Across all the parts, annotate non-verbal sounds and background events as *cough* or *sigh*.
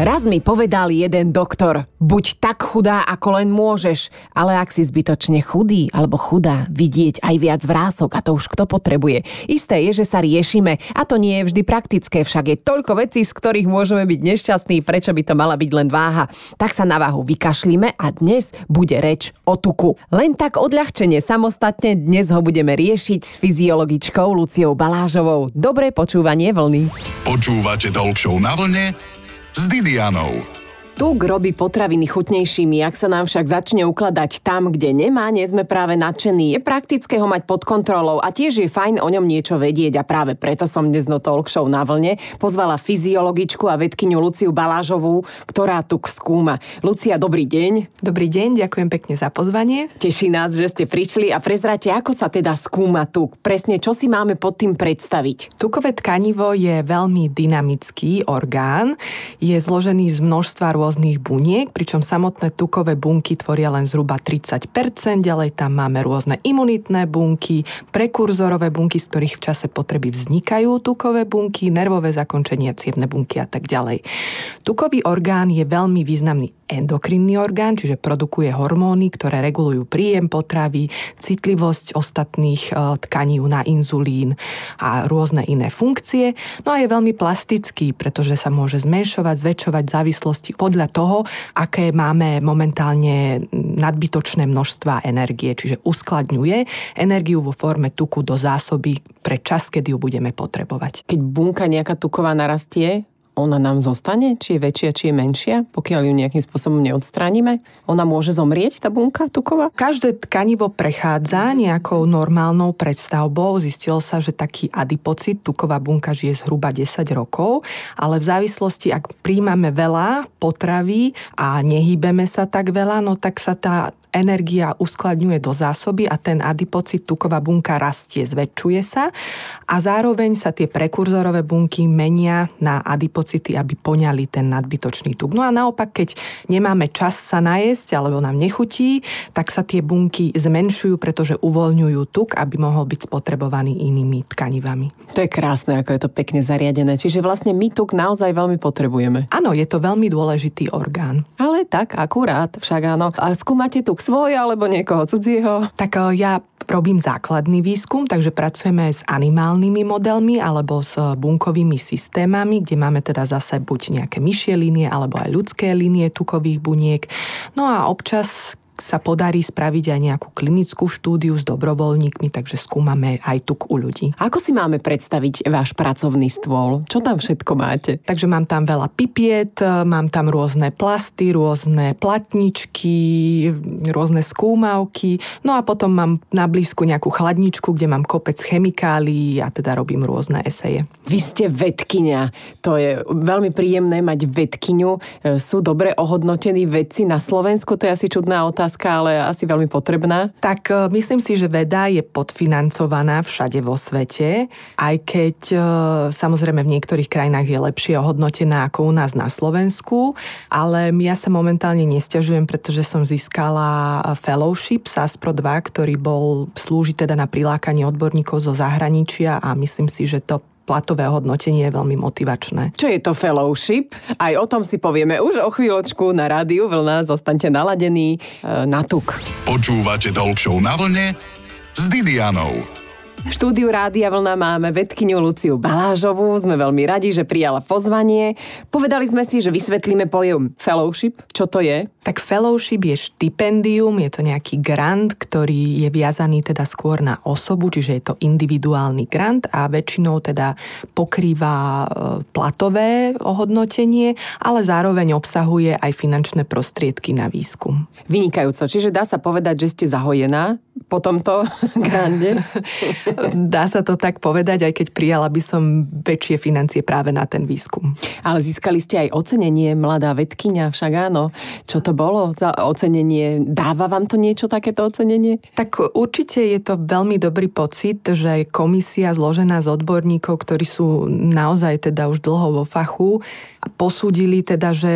Raz mi povedal jeden doktor, buď tak chudá, ako len môžeš, ale ak si zbytočne chudý alebo chudá, vidieť aj viac vrások a to už kto potrebuje. Isté je, že sa riešime a to nie je vždy praktické, však je toľko vecí, z ktorých môžeme byť nešťastní, prečo by to mala byť len váha. Tak sa na váhu vykašlíme a dnes bude reč o tuku. Len tak odľahčenie samostatne dnes ho budeme riešiť s fyziologičkou Luciou Balážovou. Dobré počúvanie vlny. Počúvate Talk na vlne s Didianou. Tuk robí potraviny chutnejšími, ak sa nám však začne ukladať tam, kde nemá, nie sme práve nadšení. Je praktické ho mať pod kontrolou a tiež je fajn o ňom niečo vedieť a práve preto som dnes no talk show na vlne pozvala fyziologičku a vedkyňu Luciu Balážovú, ktorá tuk skúma. Lucia, dobrý deň. Dobrý deň, ďakujem pekne za pozvanie. Teší nás, že ste prišli a prezráte, ako sa teda skúma tuk. Presne, čo si máme pod tým predstaviť? Tukové tkanivo je veľmi dynamický orgán. Je zložený z množstva rôznych buniek, pričom samotné tukové bunky tvoria len zhruba 30%, ďalej tam máme rôzne imunitné bunky, prekurzorové bunky, z ktorých v čase potreby vznikajú tukové bunky, nervové zakončenia, cievne bunky a tak ďalej. Tukový orgán je veľmi významný endokrinný orgán, čiže produkuje hormóny, ktoré regulujú príjem potravy, citlivosť ostatných e, tkaní na inzulín a rôzne iné funkcie. No a je veľmi plastický, pretože sa môže zmenšovať, zväčšovať v závislosti podľa toho, aké máme momentálne nadbytočné množstva energie, čiže uskladňuje energiu vo forme tuku do zásoby pre čas, kedy ju budeme potrebovať. Keď bunka nejaká tuková narastie, ona nám zostane? Či je väčšia, či je menšia, pokiaľ ju nejakým spôsobom neodstránime? Ona môže zomrieť, tá bunka tuková? Každé tkanivo prechádza nejakou normálnou predstavbou. Zistilo sa, že taký adipocit, tuková bunka žije zhruba 10 rokov, ale v závislosti, ak príjmame veľa potravy a nehýbeme sa tak veľa, no tak sa tá energia uskladňuje do zásoby a ten adipocit, tuková bunka rastie, zväčšuje sa a zároveň sa tie prekurzorové bunky menia na adipocity, aby poňali ten nadbytočný tuk. No a naopak, keď nemáme čas sa najesť alebo nám nechutí, tak sa tie bunky zmenšujú, pretože uvoľňujú tuk, aby mohol byť spotrebovaný inými tkanivami. To je krásne, ako je to pekne zariadené. Čiže vlastne my tuk naozaj veľmi potrebujeme. Áno, je to veľmi dôležitý orgán. Ale tak, akurát, však áno. A skúmate tuk svoj alebo niekoho cudzieho? Tak eh, ja robím základný výskum, takže pracujeme s animálnymi modelmi alebo s bunkovými systémami, kde máme teda zase buď nejaké myšie línie alebo aj ľudské línie tukových buniek. No a občas, sa podarí spraviť aj nejakú klinickú štúdiu s dobrovoľníkmi, takže skúmame aj tuk u ľudí. Ako si máme predstaviť váš pracovný stôl? Čo tam všetko máte? Takže mám tam veľa pipiet, mám tam rôzne plasty, rôzne platničky, rôzne skúmavky, no a potom mám na blízku nejakú chladničku, kde mám kopec chemikálií a teda robím rôzne eseje. Vy ste vedkynia. To je veľmi príjemné mať vedkyňu. Sú dobre ohodnotení vedci na Slovensku? To je asi čudná otázka otázka, ale asi veľmi potrebná. Tak e, myslím si, že veda je podfinancovaná všade vo svete, aj keď e, samozrejme v niektorých krajinách je lepšie ohodnotená ako u nás na Slovensku, ale ja sa momentálne nestiažujem, pretože som získala fellowship SASPRO 2, ktorý bol slúži teda na prilákanie odborníkov zo zahraničia a myslím si, že to platové hodnotenie je veľmi motivačné. Čo je to fellowship? Aj o tom si povieme už o chvíľočku na rádiu Vlna. Zostaňte naladení e, na tuk. Počúvate Talk na vlne s Didianou. V štúdiu Rádia Vlna máme vedkyňu Luciu Balážovú. Sme veľmi radi, že prijala pozvanie. Povedali sme si, že vysvetlíme pojem fellowship. Čo to je? Tak fellowship je štipendium, je to nejaký grant, ktorý je viazaný teda skôr na osobu, čiže je to individuálny grant a väčšinou teda pokrýva e, platové ohodnotenie, ale zároveň obsahuje aj finančné prostriedky na výskum. Vynikajúco, čiže dá sa povedať, že ste zahojená po tomto *laughs* grande? Dá sa to tak povedať, aj keď prijala by som väčšie financie práve na ten výskum. Ale získali ste aj ocenenie, mladá vedkynia, však áno. Čo to bolo za ocenenie? Dáva vám to niečo takéto ocenenie? Tak určite je to veľmi dobrý pocit, že komisia zložená z odborníkov, ktorí sú naozaj teda už dlho vo fachu, posúdili teda, že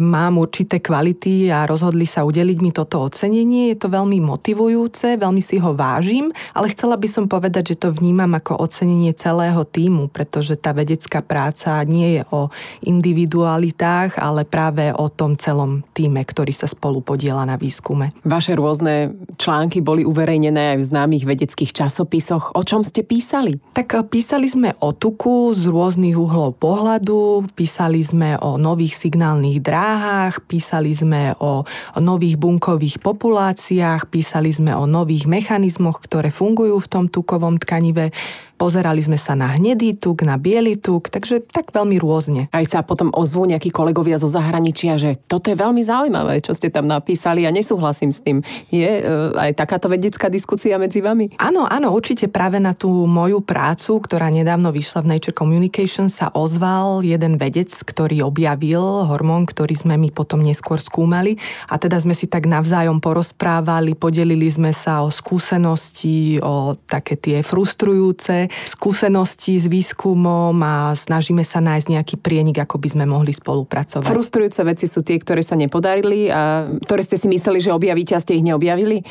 mám určité kvality a rozhodli sa udeliť mi toto ocenenie. Je to veľmi motivujúce, veľmi si ho vážim, ale chcela by som povedať, že to vnímam ako ocenenie celého týmu, pretože tá vedecká práca nie je o individualitách, ale práve o tom celom týme, ktorý sa spolu podiela na výskume. Vaše rôzne články boli uverejnené aj v známych vedeckých časopisoch. O čom ste písali? Tak e, písali sme o tuku z rôznych uhlov pohľadu, písali sme o nových signálnych dráhach, písali sme o nových bunkových populáciách, písali sme o nových mechanizmoch, ktoré fungujú v tom tukovom tkanive. Pozerali sme sa na hnedý tuk, na biely tuk, takže tak veľmi rôzne. Aj sa potom ozvú nejakí kolegovia zo zahraničia, že toto je veľmi zaujímavé, čo ste tam napísali a nesúhlasím s tým. Je e, aj takáto vedecká diskusia medzi vami? Áno, áno, určite práve na tú moju prácu, ktorá nedávno vyšla v Nature Communication, sa ozval jeden vedec, ktorý objavil hormón, ktorý sme my potom neskôr skúmali a teda sme si tak navzájom porozprávali, podelili sme sa o skúsenosti, o také tie frustrujúce skúsenosti s výskumom a snažíme sa nájsť nejaký prienik, ako by sme mohli spolupracovať. Frustrujúce veci sú tie, ktoré sa nepodarili a ktoré ste si mysleli, že objavíte a ste ich neobjavili?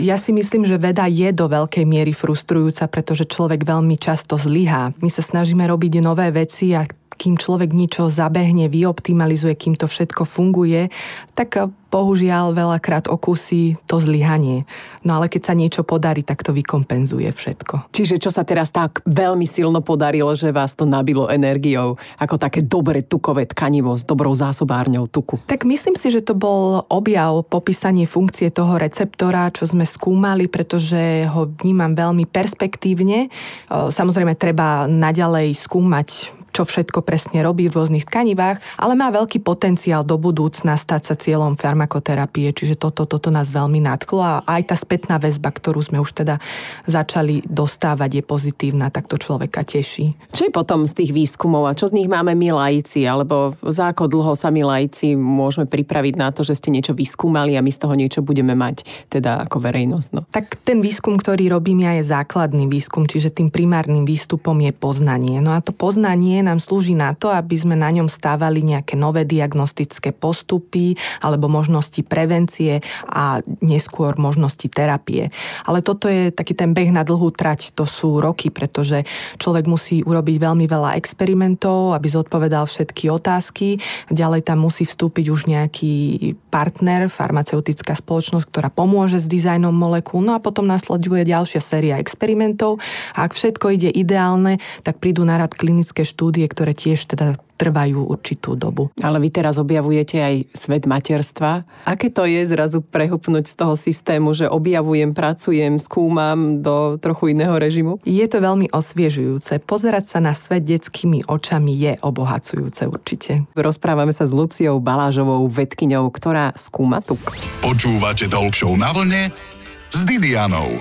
Ja si myslím, že veda je do veľkej miery frustrujúca, pretože človek veľmi často zlyhá. My sa snažíme robiť nové veci a kým človek niečo zabehne, vyoptimalizuje, kým to všetko funguje, tak bohužiaľ veľakrát okusí to zlyhanie. No ale keď sa niečo podarí, tak to vykompenzuje všetko. Čiže čo sa teraz tak veľmi silno podarilo, že vás to nabilo energiou, ako také dobre tukové tkanivo s dobrou zásobárňou tuku? Tak myslím si, že to bol objav, popísanie funkcie toho receptora, čo sme skúmali, pretože ho vnímam veľmi perspektívne. Samozrejme, treba naďalej skúmať čo všetko presne robí v rôznych tkanivách, ale má veľký potenciál do budúcna stať sa cieľom farmakoterapie, čiže toto, toto nás veľmi nadchlo a aj tá spätná väzba, ktorú sme už teda začali dostávať, je pozitívna, tak to človeka teší. Čo je potom z tých výskumov a čo z nich máme my laici, alebo za ako dlho sa my laici môžeme pripraviť na to, že ste niečo vyskúmali a my z toho niečo budeme mať, teda ako verejnosť? No. Tak ten výskum, ktorý robím ja, je základný výskum, čiže tým primárnym výstupom je poznanie. No a to poznanie nám slúži na to, aby sme na ňom stávali nejaké nové diagnostické postupy alebo možnosti prevencie a neskôr možnosti terapie. Ale toto je taký ten beh na dlhú trať, to sú roky, pretože človek musí urobiť veľmi veľa experimentov, aby zodpovedal všetky otázky. Ďalej tam musí vstúpiť už nejaký partner, farmaceutická spoločnosť, ktorá pomôže s dizajnom molekúl. No a potom nasleduje ďalšia séria experimentov. A ak všetko ide ideálne, tak prídu na rad klinické štúdie štúdie, ktoré tiež teda trvajú určitú dobu. Ale vy teraz objavujete aj svet materstva. Aké to je zrazu prehupnúť z toho systému, že objavujem, pracujem, skúmam do trochu iného režimu? Je to veľmi osviežujúce. Pozerať sa na svet detskými očami je obohacujúce určite. Rozprávame sa s Luciou Balážovou, vedkyňou, ktorá skúma tu. Počúvate Talk na vlne s Didianou.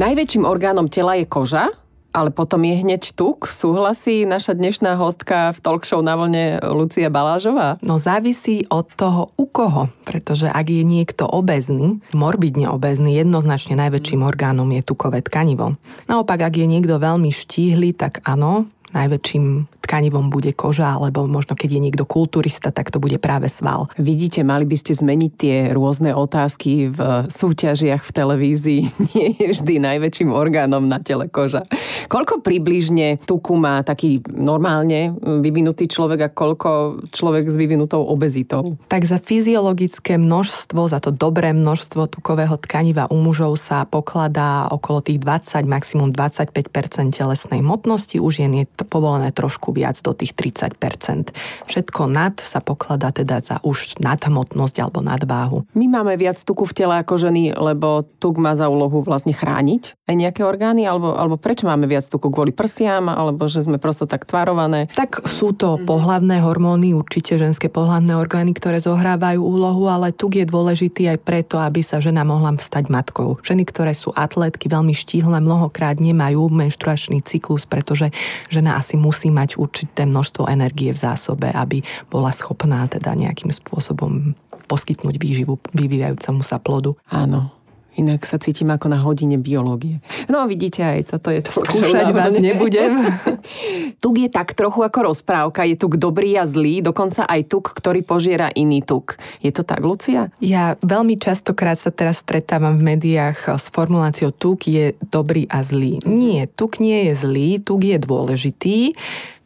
Najväčším orgánom tela je koža, ale potom je hneď tuk. Súhlasí naša dnešná hostka v talk show na vlne Lucia Balážová? No závisí od toho u koho, pretože ak je niekto obezný, morbidne obezný, jednoznačne najväčším orgánom je tukové tkanivo. Naopak, ak je niekto veľmi štíhly, tak áno, najväčším tkanivom bude koža, alebo možno keď je niekto kulturista, tak to bude práve sval. Vidíte, mali by ste zmeniť tie rôzne otázky v súťažiach v televízii. *laughs* Nie je vždy najväčším orgánom na tele koža. Koľko približne tuku má taký normálne vyvinutý človek a koľko človek s vyvinutou obezitou? Tak za fyziologické množstvo, za to dobré množstvo tukového tkaniva u mužov sa pokladá okolo tých 20, maximum 25% telesnej hmotnosti. U žien je to povolené trošku viac do tých 30% Všetko nad sa pokladá teda za už nadhmotnosť alebo nadváhu. My máme viac tuku v tele ako ženy, lebo tuk má za úlohu vlastne chrániť aj nejaké orgány, alebo, alebo prečo máme viac tuku kvôli prsiam, alebo že sme prosto tak tvarované? Tak sú to pohlavné hormóny, určite ženské pohlavné orgány, ktoré zohrávajú úlohu, ale tuk je dôležitý aj preto, aby sa žena mohla stať matkou. Ženy, ktoré sú atletky, veľmi štíhle, mnohokrát nemajú menštruačný cyklus, pretože žena asi musí mať určité množstvo energie v zásobe, aby bola schopná teda nejakým spôsobom poskytnúť výživu vyvíjajúcemu sa plodu. Áno, Inak sa cítim ako na hodine biológie. No vidíte, aj toto je to. Skúšať vás nebudem. *laughs* tuk je tak trochu ako rozprávka. Je tuk dobrý a zlý, dokonca aj tuk, ktorý požiera iný tuk. Je to tak, Lucia? Ja veľmi častokrát sa teraz stretávam v médiách s formuláciou tuk je dobrý a zlý. Nie, tuk nie je zlý, tuk je dôležitý.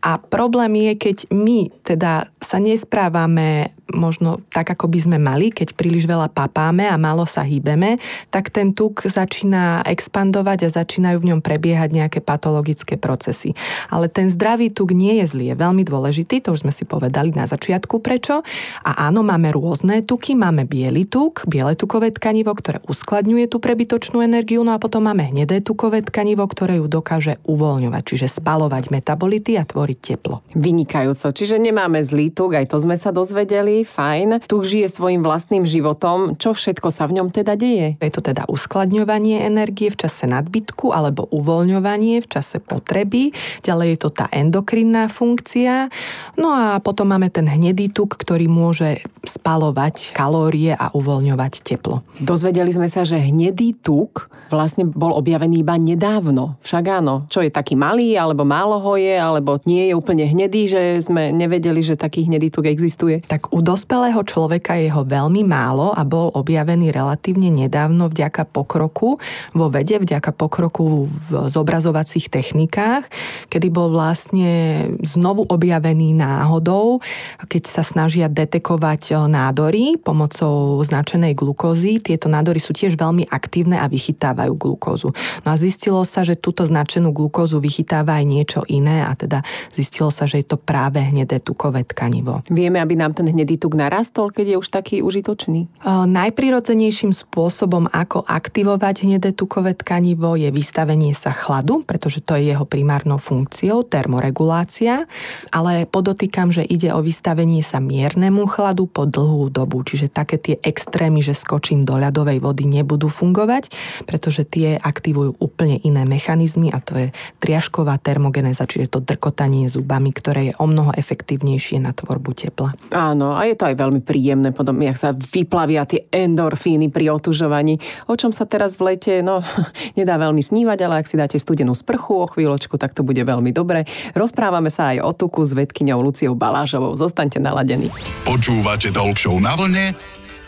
A problém je, keď my teda sa nesprávame možno tak, ako by sme mali, keď príliš veľa papáme a málo sa hýbeme, tak ten tuk začína expandovať a začínajú v ňom prebiehať nejaké patologické procesy. Ale ten zdravý tuk nie je zlý, je veľmi dôležitý, to už sme si povedali na začiatku prečo. A áno, máme rôzne tuky, máme biely tuk, biele tukové tkanivo, ktoré uskladňuje tú prebytočnú energiu, no a potom máme hnedé tukové tkanivo, ktoré ju dokáže uvoľňovať, čiže spalovať metabolity a tvoriť teplo. Vynikajúco, čiže nemáme zlý tuk, aj to sme sa dozvedeli fajn, tu žije svojim vlastným životom. Čo všetko sa v ňom teda deje? Je to teda uskladňovanie energie v čase nadbytku alebo uvoľňovanie v čase potreby. Ďalej je to tá endokrinná funkcia. No a potom máme ten hnedý tuk, ktorý môže spalovať kalórie a uvoľňovať teplo. Dozvedeli sme sa, že hnedý tuk vlastne bol objavený iba nedávno. Však áno, čo je taký malý, alebo málo ho je, alebo nie je úplne hnedý, že sme nevedeli, že taký hnedý tuk existuje? Tak u dospelého človeka je ho veľmi málo a bol objavený relatívne nedávno vďaka pokroku vo vede, vďaka pokroku v zobrazovacích technikách, kedy bol vlastne znovu objavený náhodou, keď sa snažia detekovať nádory pomocou značenej glukózy. Tieto nádory sú tiež veľmi aktívne a vychytávajú glukózu. No a zistilo sa, že túto značenú glukózu vychytáva aj niečo iné a teda zistilo sa, že je to práve hnedé tukové tkanivo. Vieme, aby nám ten hnedý tuk narastol, keď je už taký užitočný? Najprirodzenejším spôsobom, ako aktivovať hnedé tukové tkanivo, je vystavenie sa chladu, pretože to je jeho primárnou funkciou, termoregulácia, ale podotýkam, že ide o vystavenie sa miernemu chladu po dlhú dobu, čiže také tie extrémy, že skočím do ľadovej vody, nebudú fungovať, pretože tie aktivujú úplne iné mechanizmy a to je triažková termogenéza, čiže to drkotanie zubami, ktoré je o mnoho efektívnejšie na tvorbu tepla. Áno, a je to aj veľmi príjemné, potom, jak sa vyplavia tie endorfíny pri otužovaní. O čom sa teraz v lete, no, *laughs* nedá veľmi snívať, ale ak si dáte studenú sprchu o chvíľočku, tak to bude veľmi dobre. Rozprávame sa aj o tuku s vedkyňou Luciou Balážovou. Zostaňte naladení. Počúvate Talk na vlne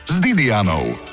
s Didianou.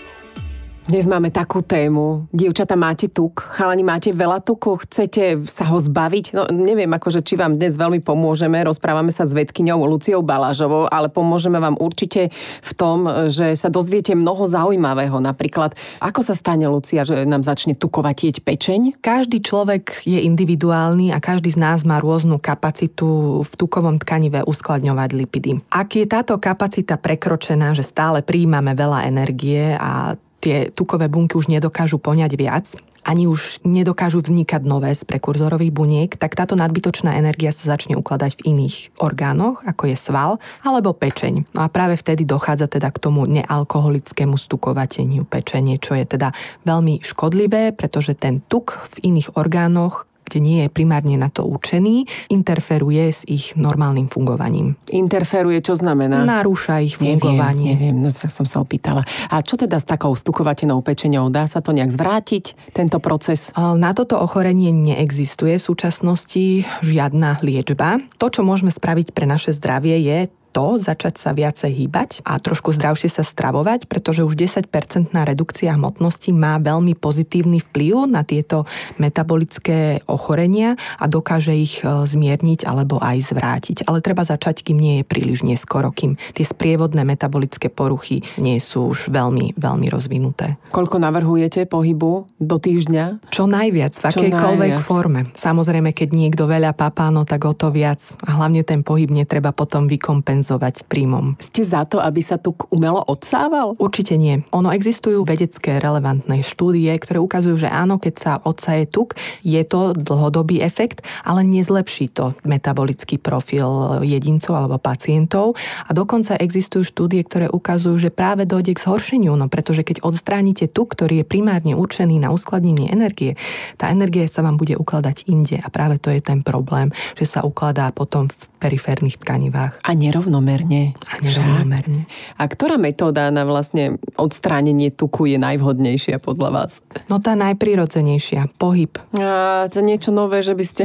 Dnes máme takú tému. Dievčata, máte tuk, chalani, máte veľa tuku, chcete sa ho zbaviť? No neviem, akože, či vám dnes veľmi pomôžeme. Rozprávame sa s vedkyňou Luciou Balážovou, ale pomôžeme vám určite v tom, že sa dozviete mnoho zaujímavého. Napríklad, ako sa stane, Lucia, že nám začne tukovať pečeň? Každý človek je individuálny a každý z nás má rôznu kapacitu v tukovom tkanive uskladňovať lipidy. Ak je táto kapacita prekročená, že stále príjmame veľa energie a tie tukové bunky už nedokážu poňať viac, ani už nedokážu vznikať nové z prekurzorových buniek, tak táto nadbytočná energia sa začne ukladať v iných orgánoch, ako je sval alebo pečeň. No a práve vtedy dochádza teda k tomu nealkoholickému stukovateniu pečenie, čo je teda veľmi škodlivé, pretože ten tuk v iných orgánoch kde nie je primárne na to učený, interferuje s ich normálnym fungovaním. Interferuje, čo znamená? Narúša ich fungovanie. Neviem, neviem, no som sa opýtala. A čo teda s takou stukovatenou pečeňou? Dá sa to nejak zvrátiť, tento proces? Na toto ochorenie neexistuje v súčasnosti žiadna liečba. To, čo môžeme spraviť pre naše zdravie, je to začať sa viacej hýbať a trošku zdravšie sa stravovať, pretože už 10-percentná redukcia hmotnosti má veľmi pozitívny vplyv na tieto metabolické ochorenia a dokáže ich e, zmierniť alebo aj zvrátiť. Ale treba začať, kým nie je príliš neskoro, kým tie sprievodné metabolické poruchy nie sú už veľmi, veľmi rozvinuté. Koľko navrhujete pohybu do týždňa? Čo najviac, v akejkoľvek forme. Samozrejme, keď niekto veľa papá, no tak o to viac. A hlavne ten pohyb netreba potom vykompenzovať kompenzovať príjmom. Ste za to, aby sa tuk umelo odsával? Určite nie. Ono existujú vedecké relevantné štúdie, ktoré ukazujú, že áno, keď sa odsaje tuk, je to dlhodobý efekt, ale nezlepší to metabolický profil jedincov alebo pacientov. A dokonca existujú štúdie, ktoré ukazujú, že práve dojde k zhoršeniu, no pretože keď odstránite tuk, ktorý je primárne určený na uskladnenie energie, tá energia sa vám bude ukladať inde a práve to je ten problém, že sa ukladá potom v periférnych tkanivách. A nerovno nerovnomerne. A nerovnomerne. A ktorá metóda na vlastne odstránenie tuku je najvhodnejšia podľa vás? No tá najprirodzenejšia, pohyb. A to niečo nové, že by ste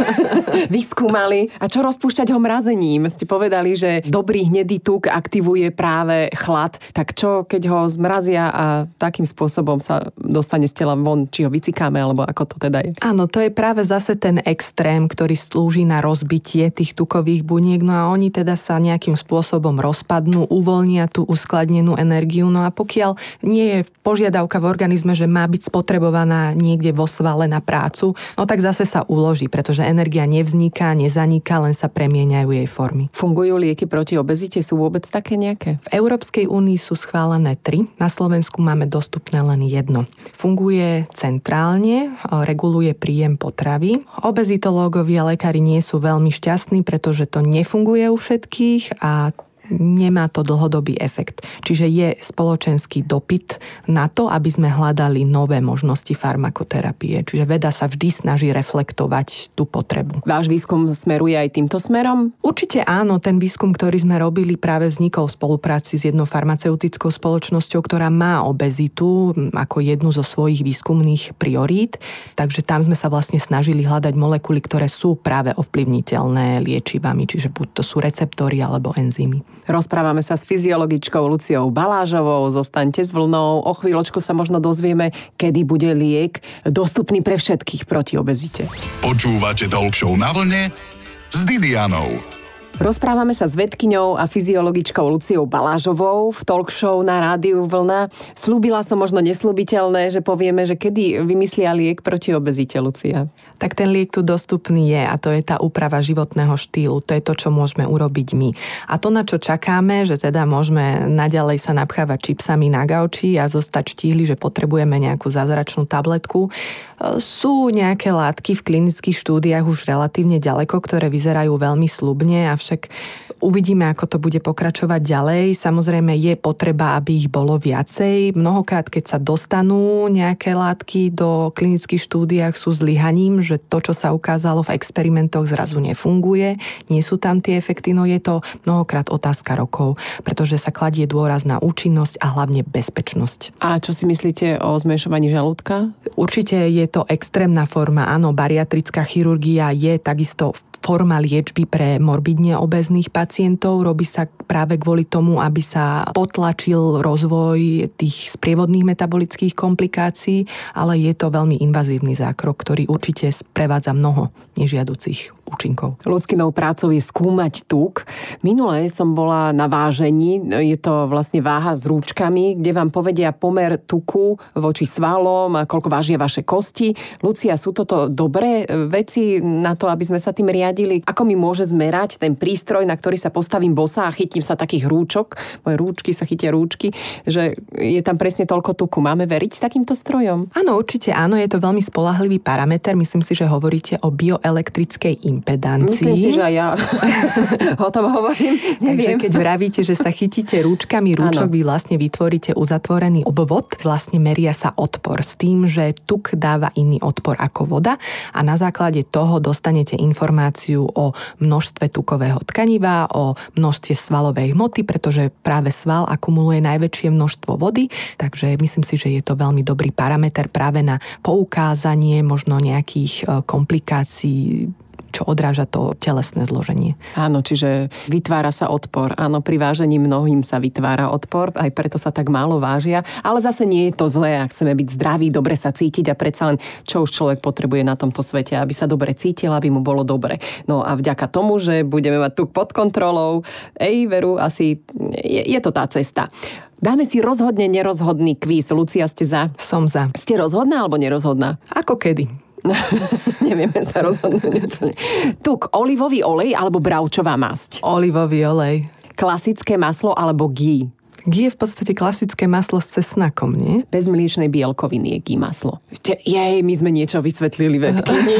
*laughs* vyskúmali. A čo rozpúšťať ho mrazením? Ste povedali, že dobrý hnedý tuk aktivuje práve chlad. Tak čo, keď ho zmrazia a takým spôsobom sa dostane z tela von, či ho vycikáme, alebo ako to teda je? Áno, to je práve zase ten extrém, ktorý slúži na rozbitie tých tukových buniek. No a oni teda sa nejakým spôsobom rozpadnú, uvoľnia tú uskladnenú energiu. No a pokiaľ nie je požiadavka v organizme, že má byť spotrebovaná niekde vo svale na prácu, no tak zase sa uloží, pretože energia nevzniká, nezaniká, len sa premieňajú jej formy. Fungujú lieky proti obezite? Sú vôbec také nejaké? V Európskej únii sú schválené tri, na Slovensku máme dostupné len jedno. Funguje centrálne, reguluje príjem potravy. Obezitológovia lekári nie sú veľmi šťastní, pretože to nefunguje u všetkých a nemá to dlhodobý efekt. Čiže je spoločenský dopyt na to, aby sme hľadali nové možnosti farmakoterapie. Čiže veda sa vždy snaží reflektovať tú potrebu. Váš výskum smeruje aj týmto smerom? Určite áno. Ten výskum, ktorý sme robili, práve vznikol v spolupráci s jednou farmaceutickou spoločnosťou, ktorá má obezitu ako jednu zo svojich výskumných priorít. Takže tam sme sa vlastne snažili hľadať molekuly, ktoré sú práve ovplyvniteľné liečivami, čiže buď to sú receptory alebo enzymy. Rozprávame sa s fyziologičkou Luciou Balážovou. Zostaňte s vlnou. O chvíľočku sa možno dozvieme, kedy bude liek dostupný pre všetkých proti obezite. Počúvate Talk na vlne s Didianou. Rozprávame sa s vedkyňou a fyziologičkou Luciou Balážovou v talk show na rádiu Vlna. Slúbila som možno neslúbiteľné, že povieme, že kedy vymyslia liek proti obezite, Lucia. Tak ten liek tu dostupný je a to je tá úprava životného štýlu. To je to, čo môžeme urobiť my. A to, na čo čakáme, že teda môžeme naďalej sa napchávať čipsami na gauči a zostať štíhli, že potrebujeme nejakú zázračnú tabletku, sú nejaké látky v klinických štúdiách už relatívne ďaleko, ktoré vyzerajú veľmi slubne, avšak uvidíme, ako to bude pokračovať ďalej. Samozrejme je potreba, aby ich bolo viacej. Mnohokrát, keď sa dostanú nejaké látky do klinických štúdiách, sú zlyhaním, že to, čo sa ukázalo v experimentoch, zrazu nefunguje. Nie sú tam tie efekty, no je to mnohokrát otázka rokov, pretože sa kladie dôraz na účinnosť a hlavne bezpečnosť. A čo si myslíte o zmenšovaní žalúdka? Určite je to extrémna forma. Áno, bariatrická chirurgia je takisto forma liečby pre morbidne obezných pacientov. Robí sa práve kvôli tomu, aby sa potlačil rozvoj tých sprievodných metabolických komplikácií, ale je to veľmi invazívny zákrok, ktorý určite sprevádza mnoho nežiaducich účinkov. Ľudskinou prácou je skúmať tuk. Minulé som bola na vážení, je to vlastne váha s rúčkami, kde vám povedia pomer tuku voči svalom a koľko vážia vaše kosti. Lucia, sú toto dobré veci na to, aby sme sa tým riadili? Ako mi môže zmerať ten prístroj, na ktorý sa postavím bosa a chytím sa takých rúčok, moje rúčky sa chytia rúčky, že je tam presne toľko tuku. Máme veriť takýmto strojom? Áno, určite áno, je to veľmi spolahlivý parameter. Myslím si, že hovoríte o bioelektrickej impedancii. Myslím si, že aj ja *laughs* o tom hovorím. Neviem. Takže keď vravíte, že sa chytíte rúčkami rúčok, ano. vy vlastne vytvoríte uzatvorený obvod, vlastne meria sa odpor s tým, že tuk dáva iný odpor ako voda a na základe toho dostanete informáciu o množstve tukového tkaniva, o množstve svalovej hmoty, pretože práve sval akumuluje najväčšie množstvo vody, takže myslím si, že je to veľmi dobrý parameter práve na poukázanie možno nejakých e, komplikácií čo odráža to telesné zloženie. Áno, čiže vytvára sa odpor. Áno, pri vážení mnohým sa vytvára odpor, aj preto sa tak málo vážia, ale zase nie je to zlé, ak chceme byť zdraví, dobre sa cítiť a predsa len čo už človek potrebuje na tomto svete, aby sa dobre cítil, aby mu bolo dobre. No a vďaka tomu, že budeme mať tu pod kontrolou, ej, veru, asi je, je to tá cesta. Dáme si rozhodne nerozhodný kvíz. Lucia, ste za? Som za. Ste rozhodná alebo nerozhodná? Ako kedy? *laughs* Nevieme sa rozhodnúť. Tuk, olivový olej alebo bravčová masť? Olivový olej. Klasické maslo alebo ghee? Ghee je v podstate klasické maslo s cesnakom, nie? Bez mliečnej bielkoviny je ghee maslo. Jej, my sme niečo vysvetlili vedkyni.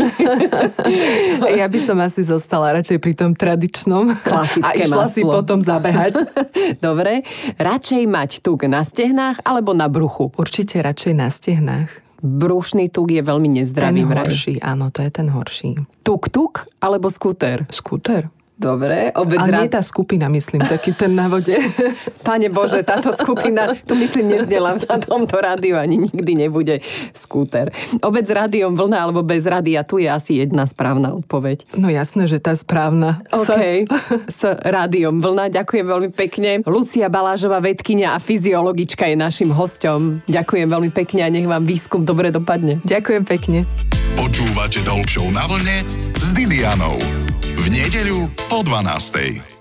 *laughs* ja by som asi zostala radšej pri tom tradičnom. Klasické a išla maslo. si potom zabehať. *laughs* Dobre. Radšej mať tuk na stehnách alebo na bruchu? Určite radšej na stehnách. Brušný tuk je veľmi nezdravý Ten horší, áno, to je ten horší. Tuk-tuk alebo skúter? Skúter. Dobre, obec Ale nie tá skupina, myslím, taký ten na vode. *laughs* Pane Bože, táto skupina, tu myslím neznela na tomto rádiu, ani nikdy nebude skúter. Obec s rádiom vlna alebo bez rádia, tu je asi jedna správna odpoveď. No jasné, že tá správna. OK, s rádiom vlna, ďakujem veľmi pekne. Lucia Balážová, vedkynia a fyziologička je našim hosťom. Ďakujem veľmi pekne a nech vám výskum dobre dopadne. Ďakujem pekne. Počúvate Show na vlne s Didianou. V nedeľu po 12.